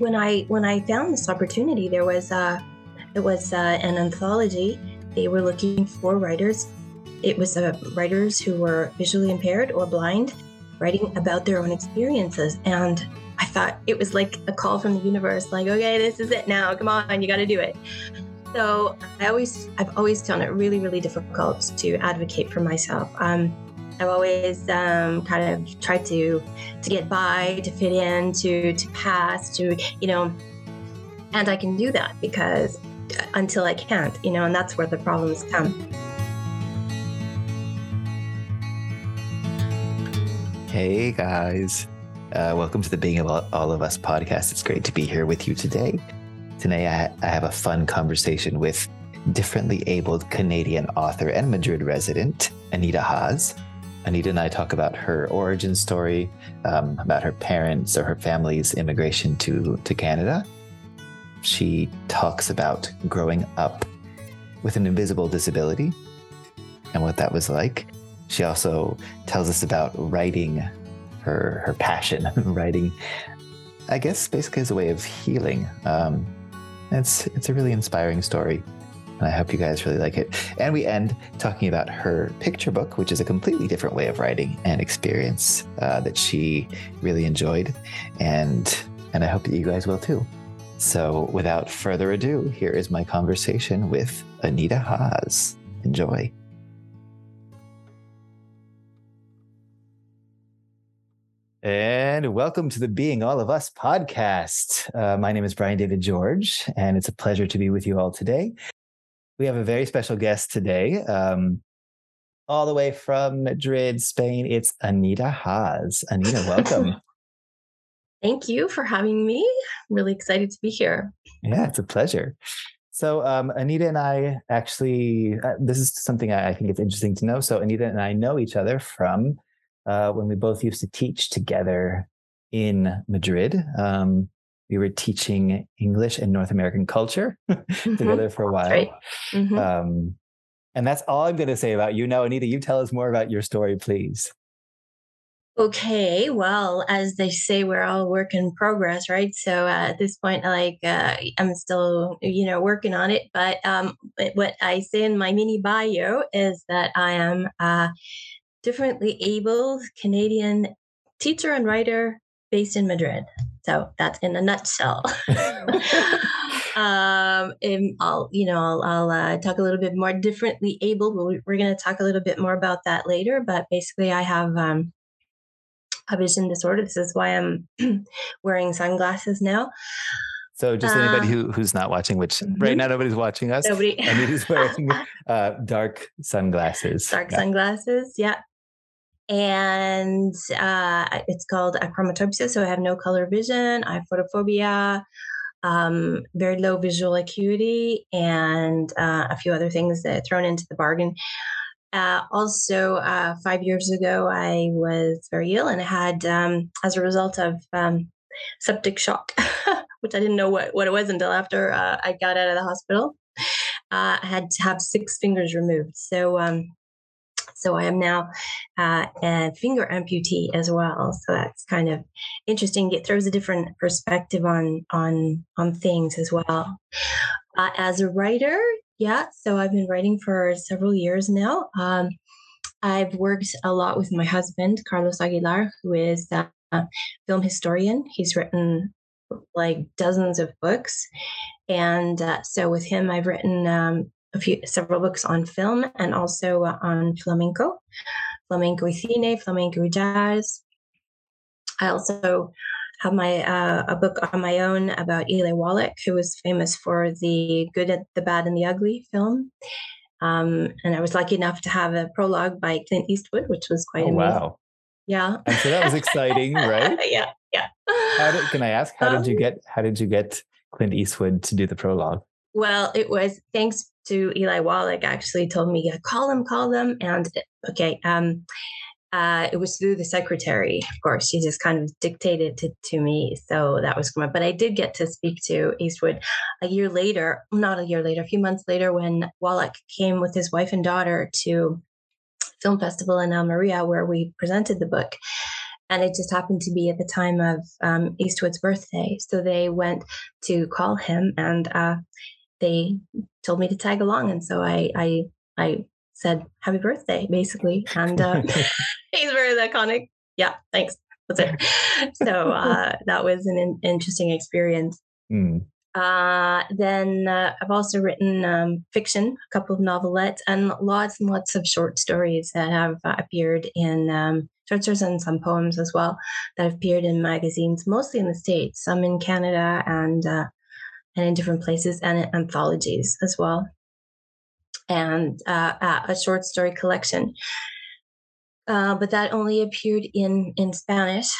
when I when I found this opportunity, there was uh, it was uh, an anthology. They were looking for writers. It was uh, writers who were visually impaired or blind, writing about their own experiences. And I thought it was like a call from the universe, like, okay, this is it now. Come on, you got to do it. So I always, I've always found it really, really difficult to advocate for myself. Um, I've always um, kind of tried to to get by, to fit in, to to pass, to you know, and I can do that because until I can't, you know, and that's where the problems come. Hey guys, uh, welcome to the Being of All of Us podcast. It's great to be here with you today. Today, I, I have a fun conversation with differently abled Canadian author and Madrid resident, Anita Haas. Anita and I talk about her origin story, um, about her parents or her family's immigration to, to Canada. She talks about growing up with an invisible disability and what that was like. She also tells us about writing her her passion, writing, I guess, basically as a way of healing. Um, it's it's a really inspiring story. And I hope you guys really like it. And we end talking about her picture book, which is a completely different way of writing and experience uh, that she really enjoyed. And and I hope that you guys will too. So without further ado, here is my conversation with Anita Haas. Enjoy. And welcome to the Being All of Us podcast. Uh, my name is Brian David George, and it's a pleasure to be with you all today. We have a very special guest today, um, all the way from Madrid, Spain. It's Anita Haas. Anita, welcome. Thank you for having me. Really excited to be here. Yeah, it's a pleasure. So, um, Anita and I actually, uh, this is something I, I, think it's interesting to know. So, Anita and I know each other from uh, when we both used to teach together in Madrid. Um, we were teaching English and North American culture mm-hmm. together for a while. Right. Mm-hmm. Um, and that's all I'm going to say about you now, Anita. You tell us more about your story, please. Okay, well, as they say, we're all work in progress, right? So uh, at this point, like uh, I'm still, you know, working on it. But um, what I say in my mini bio is that I am a differently able Canadian teacher and writer based in Madrid. So that's in a nutshell. um, and I'll, you know, I'll, I'll uh, talk a little bit more differently able. We're, we're going to talk a little bit more about that later. But basically, I have um, a vision disorder. This is why I'm wearing sunglasses now. So just anybody uh, who who's not watching, which mm-hmm. right now nobody's watching us. Nobody. Anita's wearing uh, dark sunglasses. Dark yeah. sunglasses. Yeah and uh, it's called achromatopsia. So I have no color vision. I have photophobia, um, very low visual acuity, and uh, a few other things that thrown into the bargain. Uh, also, uh, five years ago, I was very ill and had, um, as a result of um, septic shock, which I didn't know what, what it was until after uh, I got out of the hospital. Uh, I had to have six fingers removed. So um, so I am now uh, a finger amputee as well. So that's kind of interesting. It throws a different perspective on on on things as well. Uh, as a writer, yeah. So I've been writing for several years now. Um, I've worked a lot with my husband, Carlos Aguilar, who is a film historian. He's written like dozens of books. And uh, so with him, I've written um, a few several books on film and also uh, on flamenco, flamenco y cine, flamenco y jazz. I also have my uh, a book on my own about Eli Wallach, who was famous for the Good, the Bad, and the Ugly film. Um, and I was lucky enough to have a prologue by Clint Eastwood, which was quite oh, amazing. Wow. Yeah. And so that was exciting, right? yeah. Yeah. Did, can I ask how um, did you um, get how did you get Clint Eastwood to do the prologue? Well, it was thanks to Eli Wallach actually told me, yeah, call them, call them. And okay, um, uh, it was through the secretary, of course. She just kind of dictated to, to me. So that was good. But I did get to speak to Eastwood a year later, not a year later, a few months later, when Wallach came with his wife and daughter to film festival in Almeria where we presented the book. and it just happened to be at the time of um, Eastwood's birthday. So they went to call him, and uh, they told me to tag along, and so I I I said happy birthday basically, and uh, he's very iconic. Yeah, thanks. That's it. So uh, that was an in- interesting experience. Mm. Uh, then uh, I've also written um, fiction, a couple of novelettes, and lots and lots of short stories that have uh, appeared in um, short stories and some poems as well that have appeared in magazines, mostly in the states, some in Canada and uh, and in different places, and in anthologies as well, and uh, a short story collection. Uh, but that only appeared in in Spanish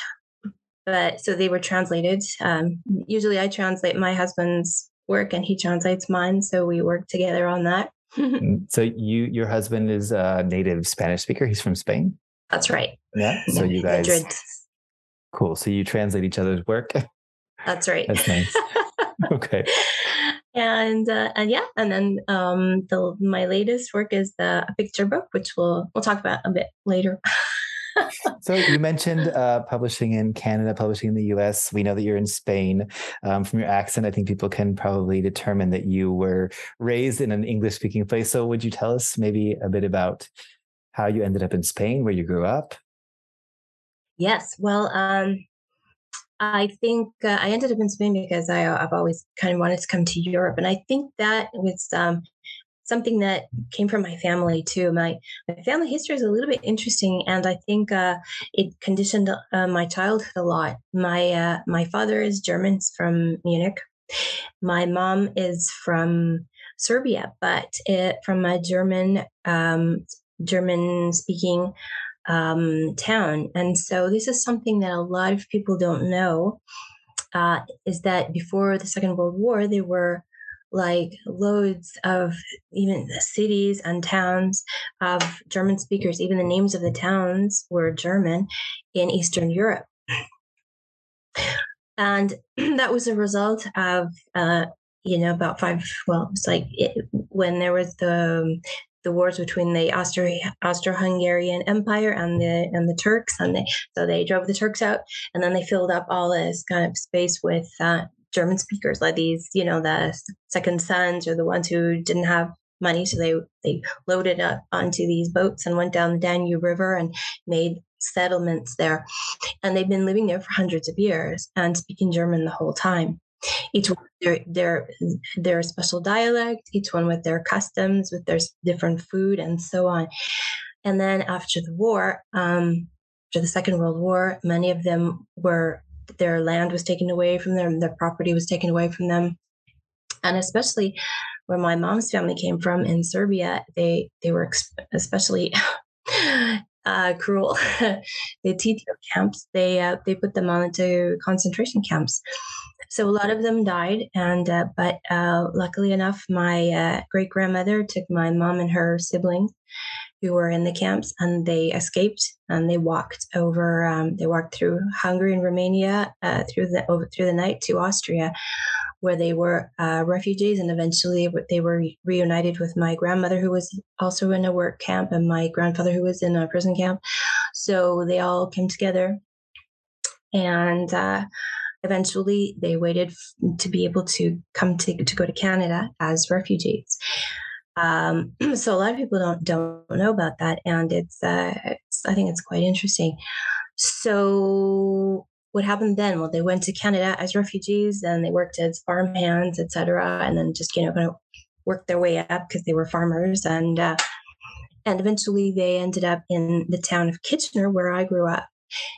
but so they were translated. Um, usually, I translate my husband's work, and he translates mine. So we work together on that. Mm, so you, your husband is a native Spanish speaker. He's from Spain. That's right. Yeah. So you guys. Madrid. Cool. So you translate each other's work. That's right. That's nice. okay. And uh, and yeah, and then um, the my latest work is the picture book, which we'll we'll talk about a bit later so you mentioned uh, publishing in Canada, publishing in the US. We know that you're in Spain. Um, from your accent, I think people can probably determine that you were raised in an English speaking place. So would you tell us maybe a bit about how you ended up in Spain, where you grew up? Yes. Well, um, I think uh, I ended up in Spain because I, have always kind of wanted to come to Europe. And I think that was um, something that came from my family too. My my family history is a little bit interesting, and I think uh, it conditioned uh, my childhood a lot. My uh, my father is German from Munich. My mom is from Serbia, but it, from a German um, German speaking um, town, and so this is something that a lot of people don't know. Uh, is that before the Second World War, there were like loads of even cities and towns of German speakers. Even the names of the towns were German in Eastern Europe. And that was a result of, uh, you know, about five, well, it's like it, when there was the, the wars between the Austro Austro-Hungarian Empire and the and the Turks, and they so they drove the Turks out, and then they filled up all this kind of space with uh, German speakers, like these, you know, the second sons or the ones who didn't have money. So they they loaded up onto these boats and went down the Danube River and made settlements there. And they've been living there for hundreds of years and speaking German the whole time. Each one their their their special dialect, each one with their customs, with their different food, and so on. And then after the war, um, after the Second World War, many of them were their land was taken away from them, their property was taken away from them. And especially where my mom's family came from in Serbia, they they were especially uh, cruel. the Tito camps, they uh, they put them on into concentration camps. So a lot of them died, and uh, but uh, luckily enough, my uh, great grandmother took my mom and her siblings who were in the camps and they escaped and they walked over um, they walked through hungary and romania uh, through the over through the night to austria where they were uh, refugees and eventually they were reunited with my grandmother who was also in a work camp and my grandfather who was in a prison camp. So they all came together and uh, eventually they waited to be able to come to, to go to canada as refugees um, so a lot of people don't don't know about that, and it's, uh, it's I think it's quite interesting. So what happened then? Well, they went to Canada as refugees, and they worked as farm hands, etc., and then just you know kind of worked their way up because they were farmers, and uh, and eventually they ended up in the town of Kitchener, where I grew up.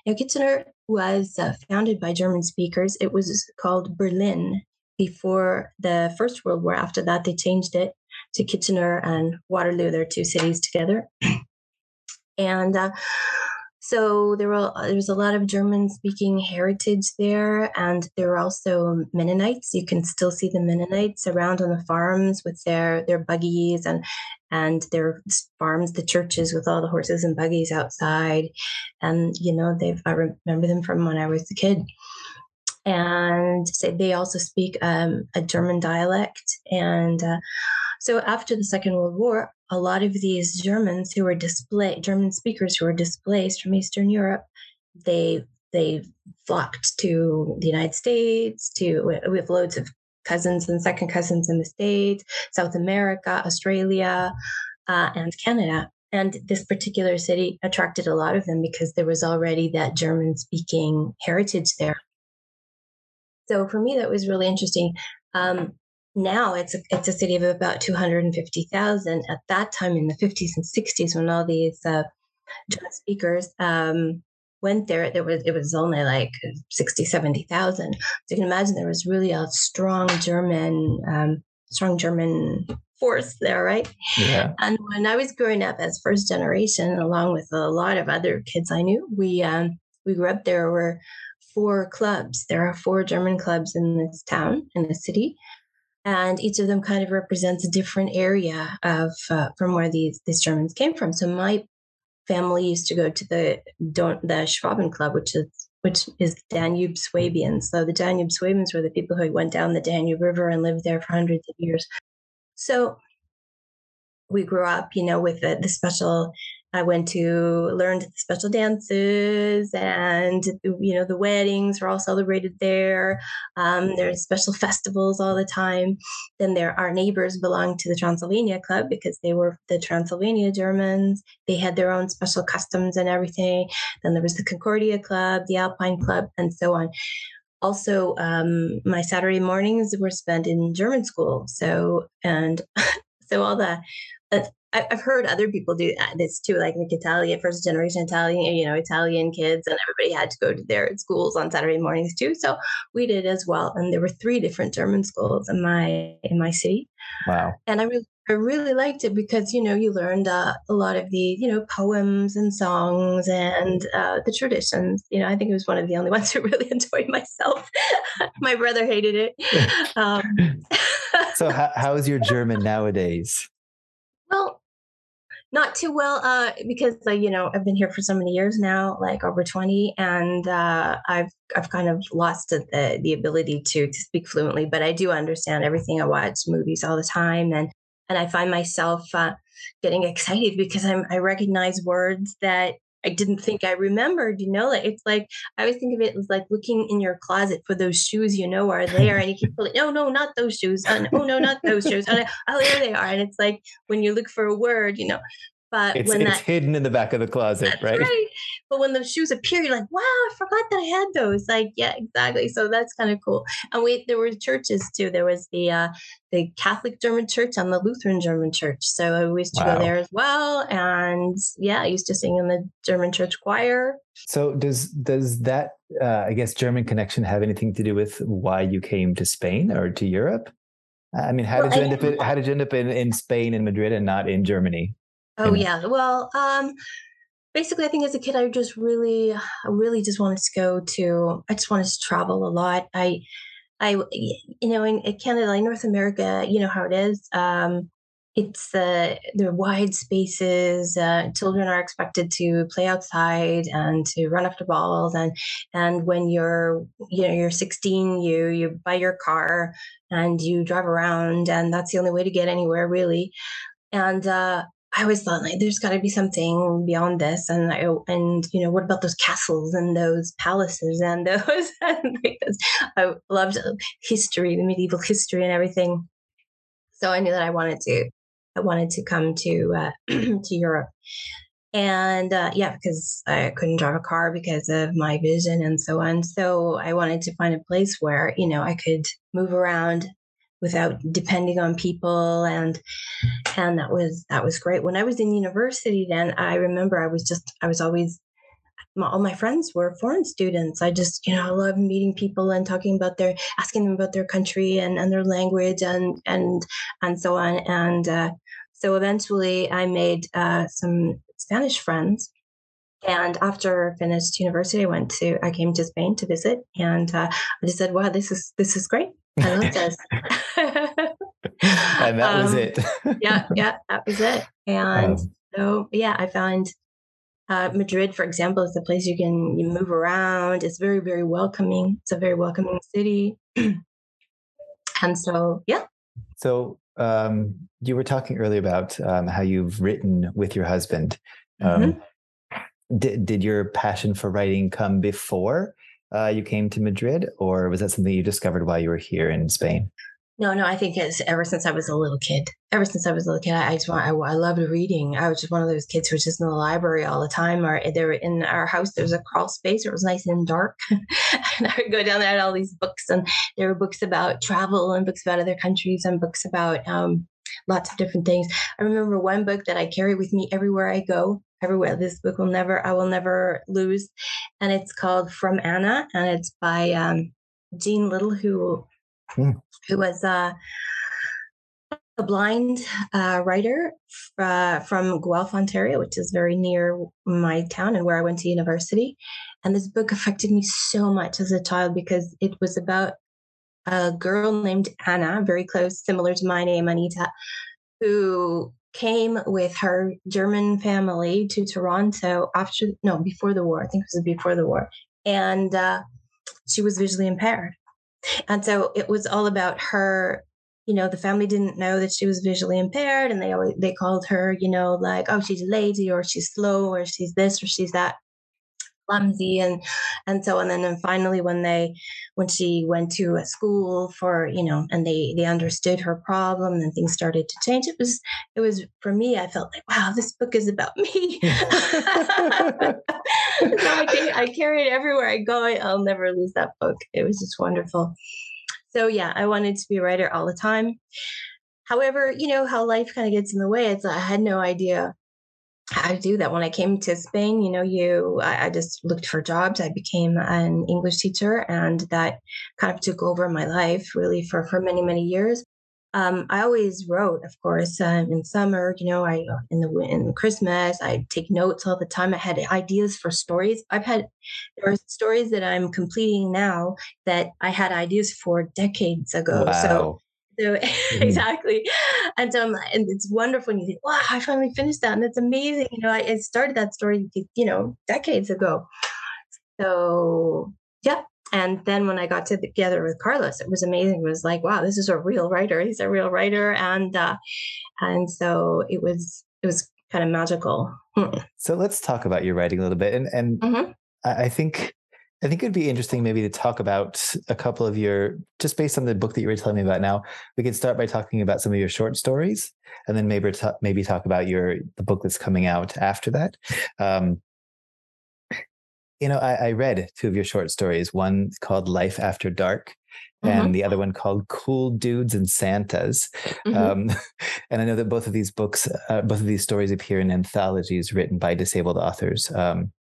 Now, Kitchener was uh, founded by German speakers. It was called Berlin before the First World War. After that, they changed it to Kitchener and Waterloo. They're two cities together. and uh, so there were there was a lot of German speaking heritage there, and there were also Mennonites. You can still see the Mennonites around on the farms with their their buggies and and their farms, the churches with all the horses and buggies outside. And you know, they've I remember them from when I was a kid. And they also speak um, a German dialect, and uh, so after the Second World War, a lot of these Germans who were displaced, German speakers who were displaced from Eastern Europe, they they flocked to the United States. To we have loads of cousins and second cousins in the States, South America, Australia, uh, and Canada. And this particular city attracted a lot of them because there was already that German speaking heritage there. So for me, that was really interesting. Um, now it's a, it's a city of about 250,000. At that time in the 50s and 60s, when all these uh, German speakers um, went there, there was it was only like 60, 70,000. So you can imagine there was really a strong German, um, strong German force there, right? Yeah. And when I was growing up as first generation, along with a lot of other kids I knew, we um, we grew up. There were four clubs. There are four German clubs in this town, in the city, and each of them kind of represents a different area of uh, from where these these Germans came from. So my family used to go to the the Schwaben Club, which is which is Danube Swabians. So the Danube Swabians were the people who went down the Danube River and lived there for hundreds of years. So we grew up, you know, with the, the special I went to learn the special dances, and you know the weddings were all celebrated there. Um, there's special festivals all the time. Then there, our neighbors belonged to the Transylvania Club because they were the Transylvania Germans. They had their own special customs and everything. Then there was the Concordia Club, the Alpine Club, and so on also um, my saturday mornings were spent in german school so and so all the uh, I've heard other people do this too, like like Italian, first generation Italian, you know, Italian kids, and everybody had to go to their schools on Saturday mornings too. So we did as well, and there were three different German schools in my in my city. Wow! And I really I really liked it because you know you learned uh, a lot of the you know poems and songs and uh, the traditions. You know, I think it was one of the only ones who really enjoyed myself. my brother hated it. Um, so, how, how is your German nowadays? Well, not too well uh, because uh, you know I've been here for so many years now, like over twenty, and uh, I've I've kind of lost the the ability to to speak fluently. But I do understand everything. I watch movies all the time, and and I find myself uh, getting excited because I'm I recognize words that I didn't think I remembered, you know, like it's like I always think of it as like looking in your closet for those shoes you know are there and you keep pulling, no, no, not those shoes. Oh no, not those shoes. Oh, there they are. And it's like when you look for a word, you know, but it's, when it's that, hidden in the back of the closet, right? right? But when the shoes appear, you're like, wow, I forgot that I had those. Like, yeah, exactly. So that's kind of cool. And we there were churches too. There was the uh, the Catholic German church and the Lutheran German church. So I used to wow. go there as well. And yeah, I used to sing in the German church choir. So does does that uh, I guess German connection have anything to do with why you came to Spain or to Europe? I mean, how well, did you end up in, how did you end up in, in Spain and Madrid and not in Germany? Oh yeah. Well, um, basically, I think as a kid, I just really, I really just wanted to go to. I just wanted to travel a lot. I, I, you know, in, in Canada, like North America, you know how it is. Um, it's uh, there are wide spaces. Uh, children are expected to play outside and to run after balls. And and when you're you know you're 16, you you buy your car and you drive around, and that's the only way to get anywhere really. And uh, I always thought like there's got to be something beyond this, and I and you know what about those castles and those palaces and those and like I loved history, the medieval history and everything. So I knew that I wanted to I wanted to come to uh, to Europe, and uh, yeah, because I couldn't drive a car because of my vision and so on. So I wanted to find a place where you know I could move around without depending on people and and that was that was great. When i was in university then i remember i was just i was always my, all my friends were foreign students. I just you know i love meeting people and talking about their asking them about their country and, and their language and and and so on. And uh, so eventually i made uh, some spanish friends and after I finished university, I went to I came to Spain to visit, and uh, I just said, "Wow, this is this is great. I love this." and that um, was it. yeah, yeah, that was it. And um, so, yeah, I found uh, Madrid, for example, is a place you can you move around. It's very, very welcoming. It's a very welcoming city. and so, yeah. So um, you were talking earlier about um, how you've written with your husband. Um, mm-hmm. Did, did your passion for writing come before uh, you came to Madrid, or was that something you discovered while you were here in Spain? No, no, I think it's ever since I was a little kid. Ever since I was a little kid, I just want, I, I loved reading. I was just one of those kids who was just in the library all the time. Or there were in our house, there was a crawl space. It was nice and dark, and I would go down there and all these books, and there were books about travel and books about other countries and books about um, lots of different things. I remember one book that I carry with me everywhere I go. Everywhere, this book will never, I will never lose, and it's called From Anna, and it's by um, Jean Little, who mm. who was uh, a blind uh, writer uh, from Guelph, Ontario, which is very near my town and where I went to university. And this book affected me so much as a child because it was about a girl named Anna, very close, similar to my name, Anita, who came with her German family to Toronto after, no, before the war. I think it was before the war. And uh, she was visually impaired. And so it was all about her. You know, the family didn't know that she was visually impaired, and they always they called her, you know, like, oh, she's lazy, or she's slow, or she's this, or she's that clumsy and and so on. And then finally when they when she went to a school for you know and they they understood her problem and things started to change it was it was for me i felt like wow this book is about me. So I, I carry it everywhere i go. I'll never lose that book. It was just wonderful. So yeah i wanted to be a writer all the time. However you know how life kind of gets in the way. It's i had no idea to do that. When I came to Spain, you know, you I, I, just looked for jobs. I became an English teacher, and that kind of took over my life really for for many many years. Um, I always wrote, of course, um, in summer. You know, I in the in Christmas, I take notes all the time. I had ideas for stories. I've had there are stories that I'm completing now that I had ideas for decades ago. Wow. So so mm-hmm. exactly. And um, and it's wonderful. And you think, wow, I finally finished that. And it's amazing. You know, I, I started that story, you know, decades ago. So yeah. And then when I got together with Carlos, it was amazing. It was like, wow, this is a real writer. He's a real writer. And uh, and so it was it was kind of magical. Hmm. So let's talk about your writing a little bit. And and mm-hmm. I think I think it'd be interesting maybe to talk about a couple of your, just based on the book that you were telling me about now, we could start by talking about some of your short stories and then maybe, talk, maybe talk about your, the book that's coming out after that. Um, you know, I, I, read two of your short stories, one called Life After Dark and mm-hmm. the other one called Cool Dudes and Santas. Mm-hmm. Um, and I know that both of these books, uh, both of these stories appear in anthologies written by disabled authors. Um,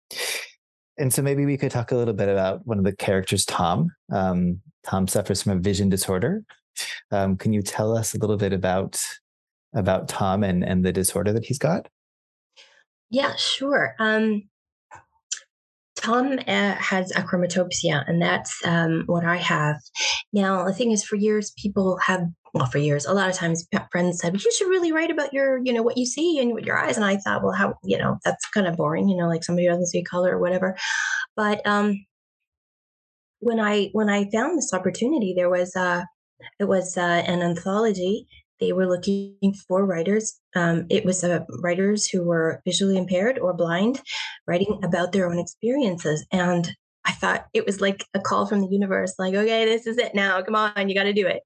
and so maybe we could talk a little bit about one of the characters, Tom. Um, Tom suffers from a vision disorder. Um, can you tell us a little bit about about Tom and and the disorder that he's got? Yeah, sure. Um, Tom uh, has achromatopsia, and that's um, what I have. Now, the thing is, for years, people have, well, for years, a lot of times friends said, you should really write about your, you know, what you see and with your eyes. And I thought, well, how, you know, that's kind of boring, you know, like somebody doesn't see color or whatever. But um, when I when I found this opportunity, there was uh, it was uh, an anthology they were looking for writers. Um, it was uh, writers who were visually impaired or blind, writing about their own experiences. And I thought it was like a call from the universe, like, okay, this is it now. Come on, you got to do it.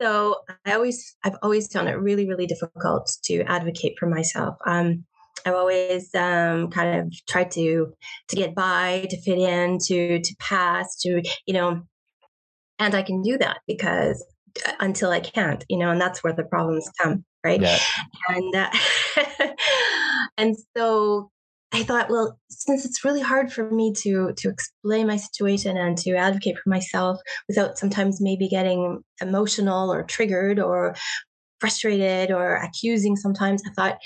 So I always, I've always found it really, really difficult to advocate for myself. Um, I've always um, kind of tried to to get by, to fit in, to to pass, to you know, and I can do that because until I can't, you know, and that's where the problems come, right? Yeah. And uh, and so I thought, well, since it's really hard for me to to explain my situation and to advocate for myself without sometimes maybe getting emotional or triggered or frustrated or accusing sometimes, I thought,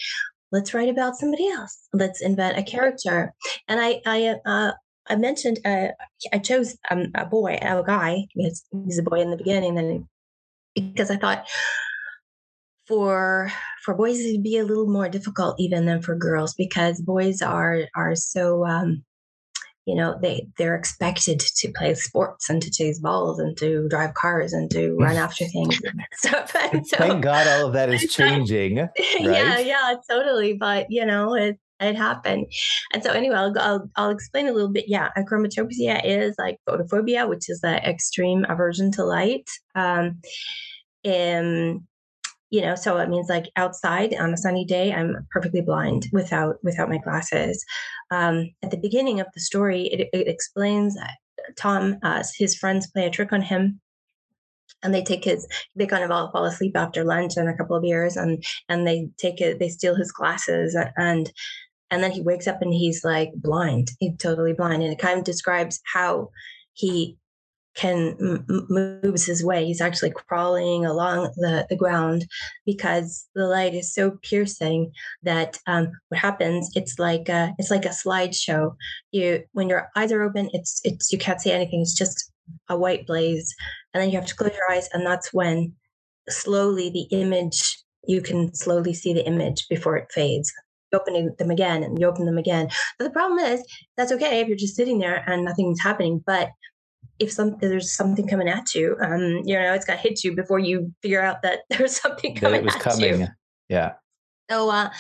let's write about somebody else. Let's invent a character. And I I uh, I mentioned uh, I chose um, a boy, a guy. He's, he's a boy in the beginning, then because I thought for for boys it'd be a little more difficult even than for girls because boys are are so um, you know they they're expected to play sports and to chase balls and to drive cars and to run after things and stuff. And so, Thank God all of that is changing. Right? Yeah, yeah, totally. But you know, it it happened. And so anyway, I'll, I'll, I'll explain a little bit. Yeah, achromatopsia is like photophobia, which is the extreme aversion to light. Um, and you know, so it means like outside on a sunny day, I'm perfectly blind without without my glasses. Um, at the beginning of the story, it, it explains that Tom, uh, his friends play a trick on him and they take his they kind of all fall asleep after lunch and a couple of beers and and they take it they steal his glasses and and then he wakes up and he's like blind he's totally blind and it kind of describes how he can m- moves his way. He's actually crawling along the, the ground because the light is so piercing that um, what happens it's like a, it's like a slideshow. You when your eyes are open it's it's you can't see anything. It's just a white blaze. And then you have to close your eyes and that's when slowly the image you can slowly see the image before it fades. You open them again and you open them again. But the problem is that's okay if you're just sitting there and nothing's happening but if some there's something coming at you um you know it's got to hit you before you figure out that there's something coming that it was coming you. yeah so uh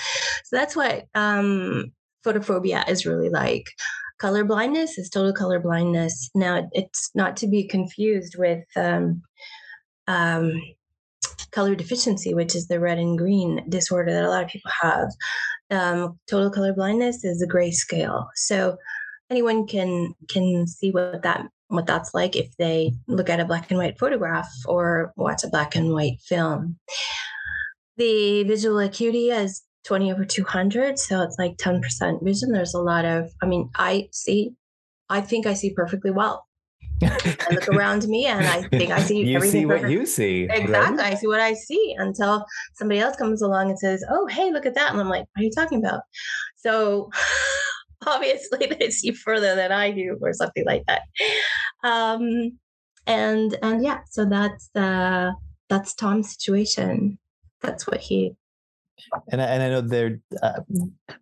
so that's what um photophobia is really like color blindness is total color blindness. Now, it's not to be confused with um, um, color deficiency, which is the red and green disorder that a lot of people have. Um, total color blindness is a grayscale, so anyone can can see what that what that's like if they look at a black and white photograph or watch a black and white film. The visual acuity is 20 over 200 so it's like 10% vision there's a lot of i mean i see i think i see perfectly well i look around me and i think i see you everything see what you see exactly right? i see what i see until somebody else comes along and says oh hey look at that and i'm like what are you talking about so obviously they see further than i do or something like that um and and yeah so that's uh that's tom's situation that's what he and I, and I know there uh,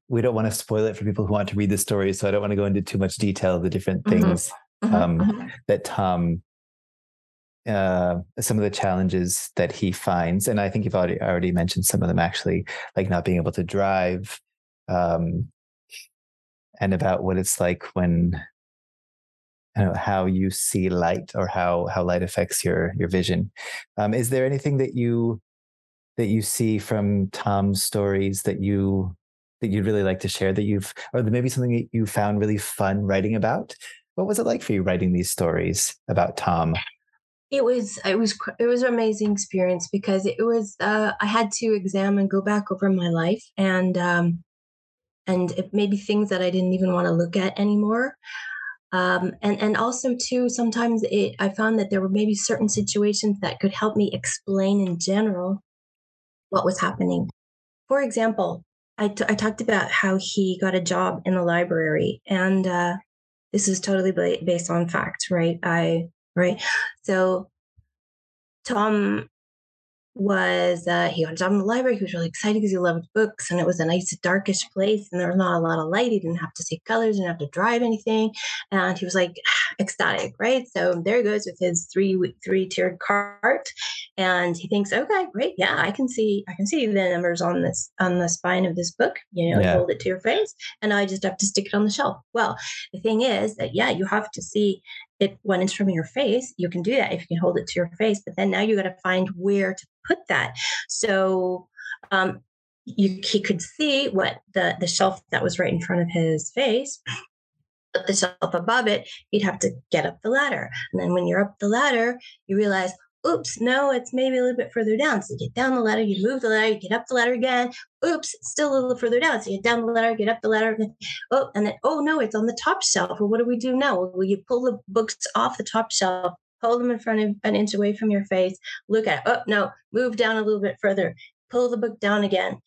we don't want to spoil it for people who want to read the story, so I don't want to go into too much detail of the different mm-hmm. things mm-hmm. Um, mm-hmm. that Tom, uh, some of the challenges that he finds, and I think you've already already mentioned some of them actually, like not being able to drive, um, and about what it's like when I know, how you see light or how how light affects your your vision. Um, is there anything that you that you see from Tom's stories that you that you'd really like to share that you've or maybe something that you found really fun writing about? What was it like for you writing these stories about Tom? It was it was it was an amazing experience because it was uh, I had to examine go back over my life and um, and it maybe things that I didn't even want to look at anymore. Um, and and also too sometimes it, I found that there were maybe certain situations that could help me explain in general what was happening. For example, I, t- I talked about how he got a job in the library, and uh, this is totally based on fact, right? I right. So Tom was uh, he got a job in the library. He was really excited because he loved books, and it was a nice darkish place, and there was not a lot of light. He didn't have to see colors, didn't have to drive anything, and he was like ecstatic, right? So there he goes with his three three tiered cart, and he thinks, okay, great, yeah, I can see I can see the numbers on this on the spine of this book. You know, yeah. hold it to your face, and I just have to stick it on the shelf. Well, the thing is that yeah, you have to see it when it's from your face, you can do that if you can hold it to your face. But then now you got to find where to put that. So um, you, he could see what the the shelf that was right in front of his face. But the shelf above it, you'd have to get up the ladder. And then when you're up the ladder, you realize, oops, no, it's maybe a little bit further down. So you get down the ladder, you move the ladder, you get up the ladder again. Oops, still a little further down. So you get down the ladder, get up the ladder. Oh, and then, oh no, it's on the top shelf. Well, what do we do now? Well, you pull the books off the top shelf, hold them in front of an inch away from your face, look at it. Oh, no, move down a little bit further, pull the book down again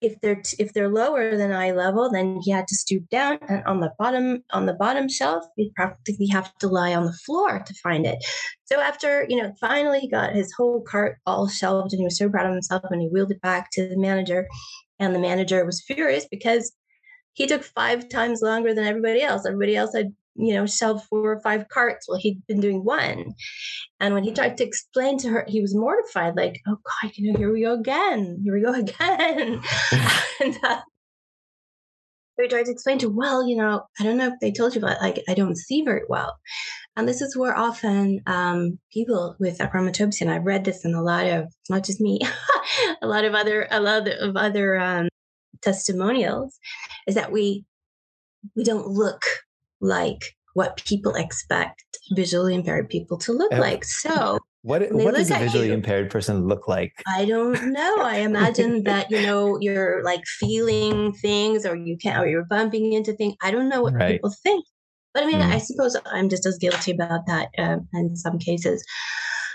if they're t- if they're lower than eye level, then he had to stoop down, and on the bottom on the bottom shelf, he'd practically have to lie on the floor to find it. So after you know, finally he got his whole cart all shelved, and he was so proud of himself, and he wheeled it back to the manager, and the manager was furious because he took five times longer than everybody else. Everybody else had you know, sell four or five carts. Well, he'd been doing one. And when he tried to explain to her, he was mortified, like, oh God, you know, here we go again. Here we go again. and, uh, we tried to explain to, well, you know, I don't know if they told you, but like I don't see very well. And this is where often um, people with achromatopsia, and I've read this in a lot of, not just me, a lot of other, a lot of other um, testimonials, is that we we don't look like what people expect visually impaired people to look like. So what what does a visually you, impaired person look like? I don't know. I imagine that you know you're like feeling things, or you can't, or you're bumping into things. I don't know what right. people think, but I mean, mm. I suppose I'm just as guilty about that uh, in some cases.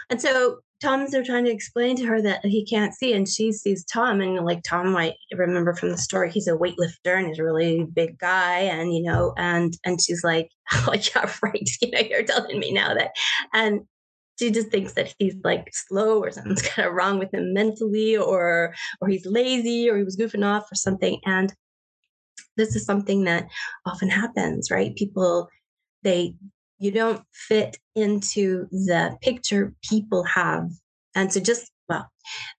And so Tom's are trying to explain to her that he can't see, and she sees Tom, and like Tom might remember from the story, he's a weightlifter and he's a really big guy, and you know, and and she's like, "Oh yeah, right, you know, you're telling me now that," and she just thinks that he's like slow or something's kind of wrong with him mentally, or or he's lazy, or he was goofing off or something, and this is something that often happens, right? People they you don't fit into the picture people have. And so just well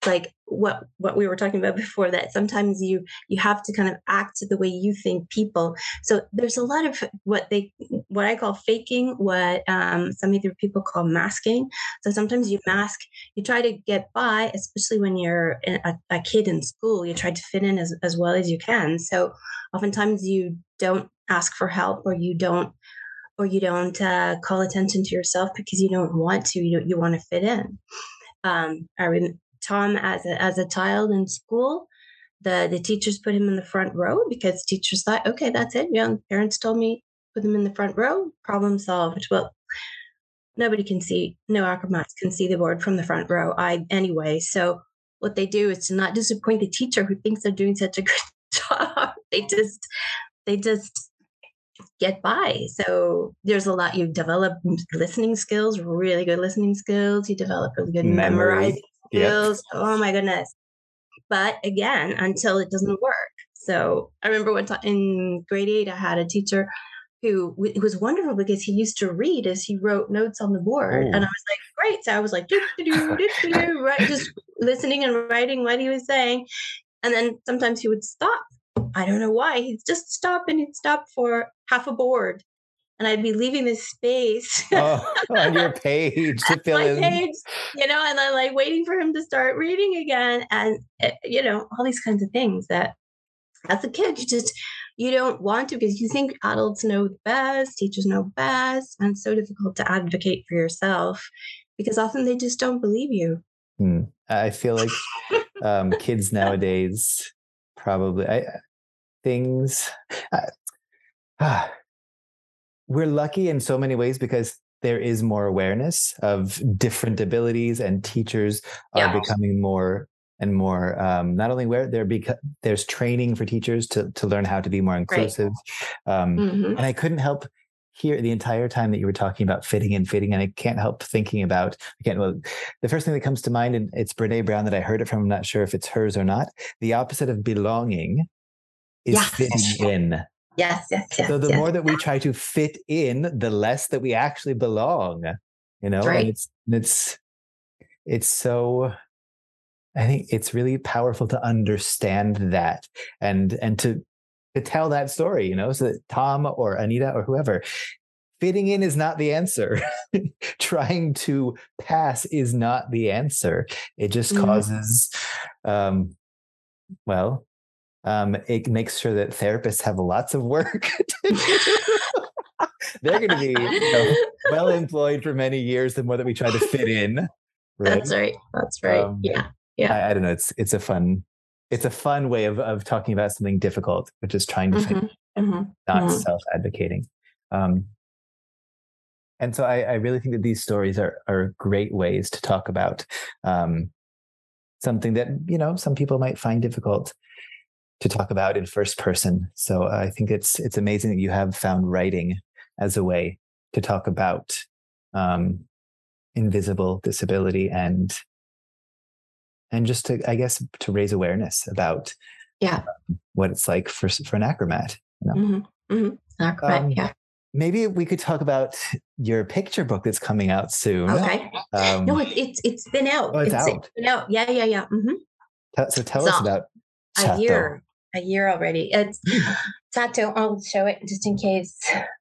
like what what we were talking about before that sometimes you you have to kind of act the way you think people. So there's a lot of what they what i call faking what um, some other people call masking. So sometimes you mask you try to get by especially when you're a, a kid in school you try to fit in as, as well as you can. So oftentimes you don't ask for help or you don't or you don't uh, call attention to yourself because you don't want to you, you want to fit in um, I remember Tom as a, as a child in school, the the teachers put him in the front row because teachers thought, okay, that's it. Young parents told me put him in the front row, problem solved. Well, nobody can see, no achromats can see the board from the front row. I anyway. So what they do is to not disappoint the teacher who thinks they're doing such a good job. They just they just get by. So there's a lot you develop listening skills, really good listening skills. You develop really good Memory. memorizing skills. Yep. Oh my goodness. But again, until it doesn't work. So I remember one time in grade eight, I had a teacher who it was wonderful because he used to read as he wrote notes on the board. Ooh. And I was like, great. So I was like, right, just listening and writing what he was saying. And then sometimes he would stop I don't know why. He'd just stop and he'd stop for half a board. And I'd be leaving this space oh, on your page to fill in. Page, you know, and then like waiting for him to start reading again. And, eh, you know, all these kinds of things that as a kid, you just, you don't want to because you think adults know best, teachers know best, and it's so difficult to advocate for yourself because often they just don't believe you. Hmm. I feel like um, kids nowadays probably I, things. we're lucky in so many ways because there is more awareness of different abilities, and teachers are yeah. becoming more and more um, not only where there beca- there's training for teachers to to learn how to be more inclusive right. um, mm-hmm. and i couldn't help hear the entire time that you were talking about fitting and fitting, and I can't help thinking about again. Well, the first thing that comes to mind, and it's Brene Brown that I heard it from. I'm not sure if it's hers or not. The opposite of belonging is yes. fitting in. Yes, yes, yes. So the yes. more that we try to fit in, the less that we actually belong. You know, right. and it's it's it's so. I think it's really powerful to understand that and and to to tell that story, you know, so that Tom or Anita or whoever fitting in is not the answer. Trying to pass is not the answer. It just mm-hmm. causes, um, well, um, it makes sure that therapists have lots of work They're going to be you know, well employed for many years. The more that we try to fit in, right? That's right. That's right. Um, yeah, yeah. I, I, don't know. It's it's a fun it's a fun way of, of talking about something difficult, which is trying to mm-hmm. think, mm-hmm. not mm-hmm. self-advocating. Um, and so I, I, really think that these stories are are great ways to talk about um, something that you know some people might find difficult to talk about in first person. So I think it's it's amazing that you have found writing as a way to talk about um, invisible disability and and just to i guess to raise awareness about yeah um, what it's like for for an achromat you know? mm-hmm. Mm-hmm. acrobat um, yeah maybe we could talk about your picture book that's coming out soon okay um, no it, it's it's been out oh, it's, it's, out. it's been out yeah yeah yeah mm-hmm. so tell so, us about a year a year already. It's Tato. I'll show it just in case.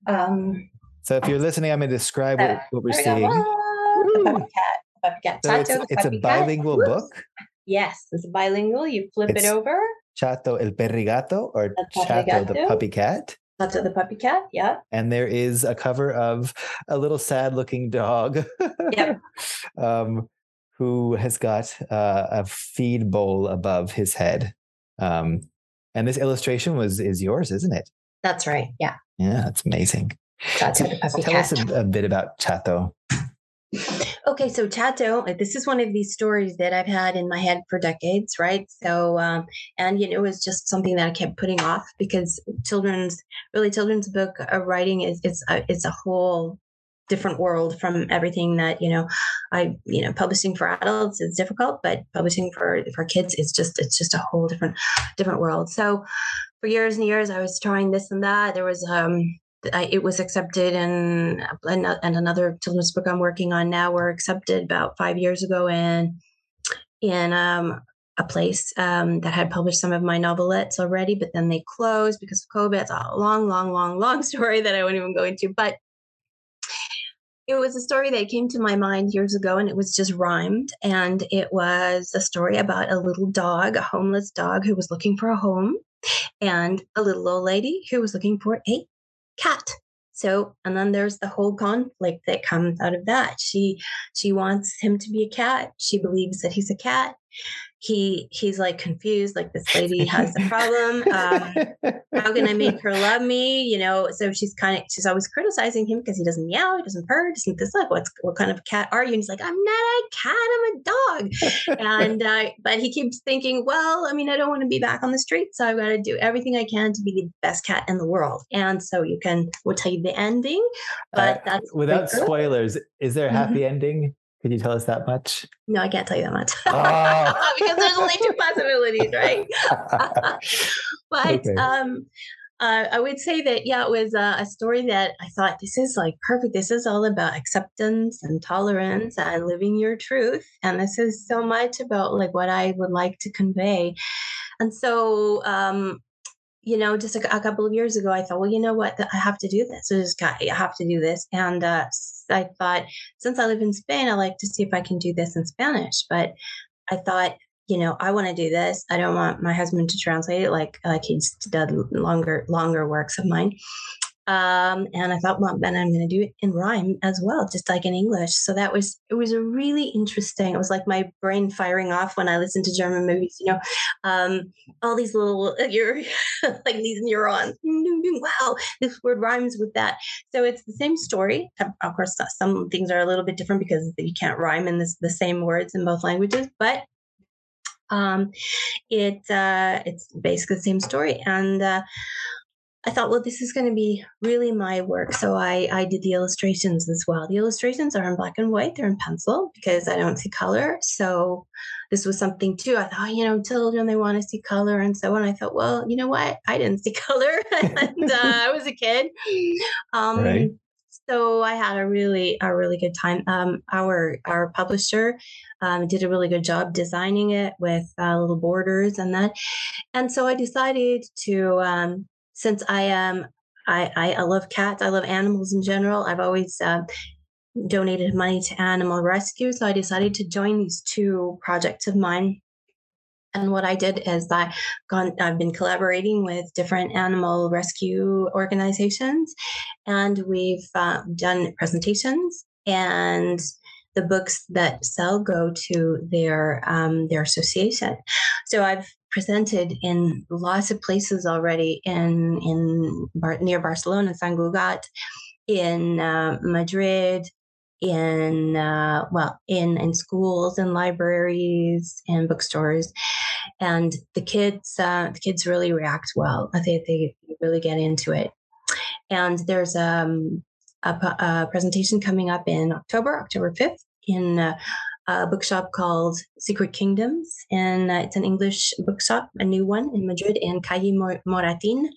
Um, so if you're listening, I'm going to describe what, what we're seeing. Puppy cat. Puppy cat. So Tato, it's, it's a bilingual Whoops. book. Yes, it's bilingual. You flip It's- it over. Chato el perrigato or Chato the puppy cat. Tato the puppy cat. Yeah. And there is a cover of a little sad looking dog. Yep. um, who has got uh, a feed bowl above his head. Um, and this illustration was is yours, isn't it? That's right. Yeah. Yeah, that's amazing. Chato the puppy Tell cat. us a, a bit about Chato. Okay, so Chato, like, this is one of these stories that I've had in my head for decades, right? So, um, and you know, it was just something that I kept putting off because children's, really, children's book uh, writing is it's a, it's a whole different world from everything that you know. I you know, publishing for adults is difficult, but publishing for for kids is just it's just a whole different different world. So, for years and years, I was trying this and that. There was um I, it was accepted and, and another children's book I'm working on now were accepted about five years ago in in um, a place um, that had published some of my novelettes already, but then they closed because of COVID. It's a long, long, long, long story that I won't even go into. But it was a story that came to my mind years ago, and it was just rhymed. And it was a story about a little dog, a homeless dog who was looking for a home, and a little old lady who was looking for a cat. So, and then there's the whole conflict that comes out of that. She she wants him to be a cat. She believes that he's a cat. He he's like confused, like this lady has a problem. Um, how can I make her love me? You know, so she's kind of she's always criticizing him because he doesn't meow, he doesn't purr, doesn't this like what's what kind of cat are you? And he's like, I'm not a cat, I'm a dog. and uh, but he keeps thinking, well, I mean, I don't want to be back on the street, so I've got to do everything I can to be the best cat in the world. And so you can we'll tell you the ending, but Uh, that's without spoilers, is there a happy ending? Could you tell us that much? No, I can't tell you that much Oh. because there's only two possibilities, right? but Okay. um uh, I would say that yeah, it was uh, a story that I thought this is like perfect. This is all about acceptance and tolerance and living your truth, and this is so much about like what I would like to convey. And so, um, you know, just a, a couple of years ago, I thought, well, you know what, I have to do this. I just got, I have to do this. And uh, I thought, since I live in Spain, I like to see if I can do this in Spanish. But I thought, you know, I want to do this. I don't want my husband to translate it like like he's done longer longer works of mine. Um, and I thought, well, then I'm going to do it in rhyme as well, just like in English. So that was it was a really interesting. It was like my brain firing off when I listened to German movies. You know, um, all these little you're like these neurons. Wow, this word rhymes with that. So it's the same story. Of course, some things are a little bit different because you can't rhyme in this, the same words in both languages, but um, it uh, it's basically the same story. And uh, I thought, well, this is going to be really my work. So I, I did the illustrations as well. The illustrations are in black and white, they're in pencil because I don't see color. So this was something too. I thought, you know, children, they want to see color and so on. I thought, well, you know what? I didn't see color and uh, I was a kid. Um, Right. So I had a really, a really good time. Um, our, our publisher um, did a really good job designing it with uh, little borders and that. And so I decided to, um, since I am, I, I, I love cats, I love animals in general. I've always uh, donated money to animal rescue. So I decided to join these two projects of mine. And what I did is I gone, I've been collaborating with different animal rescue organizations, and we've uh, done presentations. And the books that sell go to their um, their association. So I've presented in lots of places already in in Bar- near Barcelona, San Cugat, in uh, Madrid, in uh, well in in schools and libraries and bookstores, and the kids uh, the kids really react well. I think they really get into it. And there's um, a, a presentation coming up in October, October fifth, in uh, a bookshop called Secret Kingdoms, and uh, it's an English bookshop, a new one in Madrid, and Calle Mor- Moratin.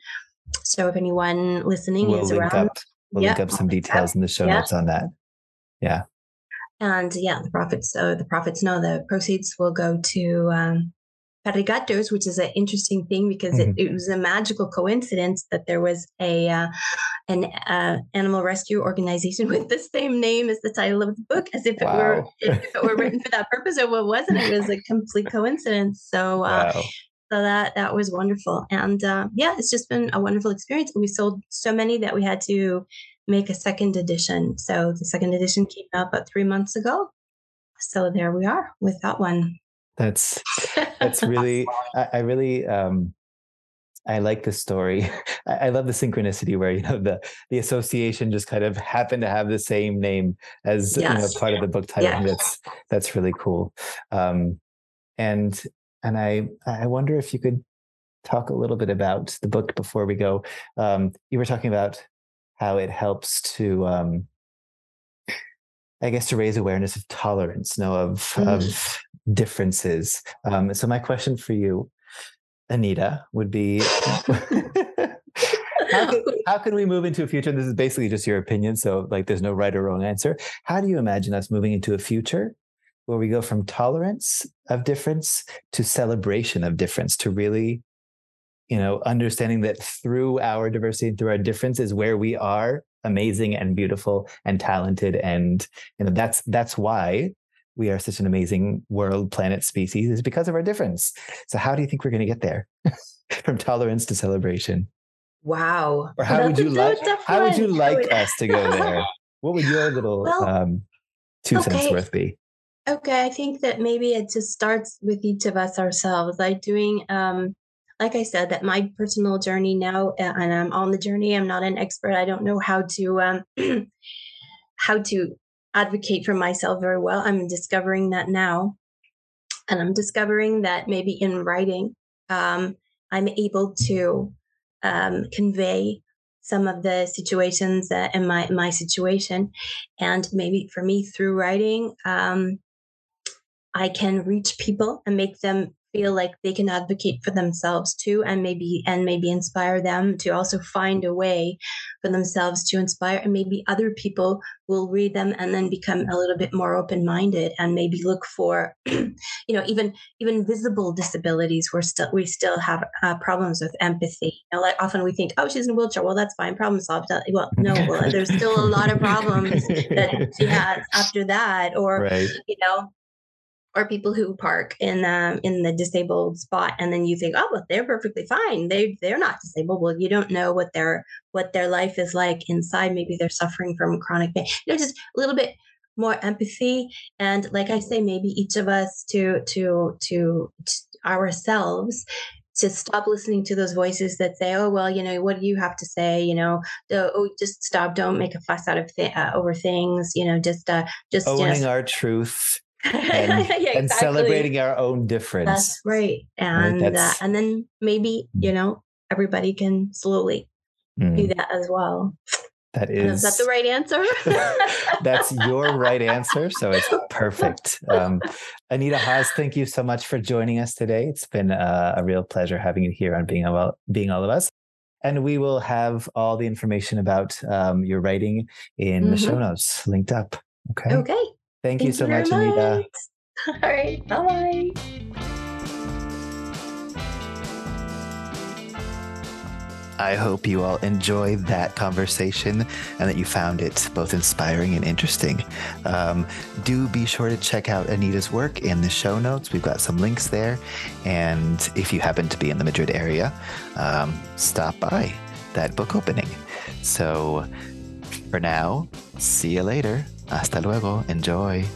So if anyone listening We'll is link around, up. We'll Yeah, link up some details in the show Yeah. notes on that. Yeah. and yeah, the profits. So the profits know the proceeds will go to um, Perrigatos, which is an interesting thing because mm-hmm. it, it, was a magical coincidence that there was a uh, an uh, animal rescue organization with the same name as the title of the book, as if wow. it were if it were written for that purpose. Or what wasn't? It was a complete coincidence. So. Uh, wow. So that that was wonderful, and uh, yeah, it's just been a wonderful experience. And we sold so many that we had to make a second edition. So the second edition came out about three months ago. So there we are with that one. That's that's really I, I really um I like the story. I, love the synchronicity where you know the the association just kind of happened to have the same name as yes. you know part of the book title. Yeah. That's that's really cool. Um, and and I I wonder if you could talk a little bit about the book before we go. Um, you were talking about how it helps to um, I guess to raise awareness of tolerance, know of mm. of differences. Um, so my question for you, Anita, would be how, could, how can we move into a future? And this is basically just your opinion, so like there's no right or wrong answer. How do you imagine us moving into a future where we go from tolerance of difference to celebration of difference, to really, you know, understanding that through our diversity and through our difference is where we are amazing and beautiful and talented and you know that's that's why we are such an amazing world, planet, species is because of our difference. So, how do you think we're going to get there from tolerance to celebration? Wow. Or how would you like? How would you like us to go there? What would your little well, um, two okay. cents worth be? Okay, I think that maybe it just starts with each of us ourselves, like doing. Um, like I said, that my personal journey now, and I'm on the journey. I'm not an expert. I don't know how to um, how to advocate for myself very well. I'm discovering that now. And I'm discovering that maybe in writing, um, I'm able to um, convey some of the situations that in my my situation, and maybe for me through writing, um, I can reach people and make them feel like they can advocate for themselves too and maybe and maybe inspire them to also find a way for themselves to inspire and maybe other people will read them and then become a little bit more open-minded and maybe look for you know even even visible disabilities we're still we still have uh, problems with empathy. You know like often we think oh she's in a wheelchair. Well that's fine problem solved. Uh, well no well, there's still a lot of problems that she has after that or right. you know or people who park in um, in the disabled spot and then you think oh well they're perfectly fine they they're not disabled well you don't know what their what their life is like inside maybe they're suffering from chronic pain you know just a little bit more empathy and like i say maybe each of us to to to, to ourselves to stop listening to those voices that say, "Oh, well, you know, what do you have to say?" You know, oh, just stop. Don't make a fuss out of th- uh, over things. You know, just uh, just owning you know, our truth and, yeah, exactly. and, celebrating our own difference. That's right. And right, that's... Uh, and then maybe you know everybody can slowly mm. do that as well. That is, is that the right answer? that's your right answer. So it's perfect. Um, Anita Haas, thank you so much for joining us today. It's been a, a real pleasure having you here on Being All, Being All of Us. And we will have all the information about um, your writing in mm-hmm. the show notes linked up. Okay. Okay. Thank, Thank you so much, much, Anita. All right. Bye bye. I hope you all enjoyed that conversation and that you found it both inspiring and interesting. Um, do be sure to check out Anita's work in the show notes. We've got some links there. And if you happen to be in the Madrid area, um, stop by that book opening. So for now, see you later. Hasta luego, enjoy.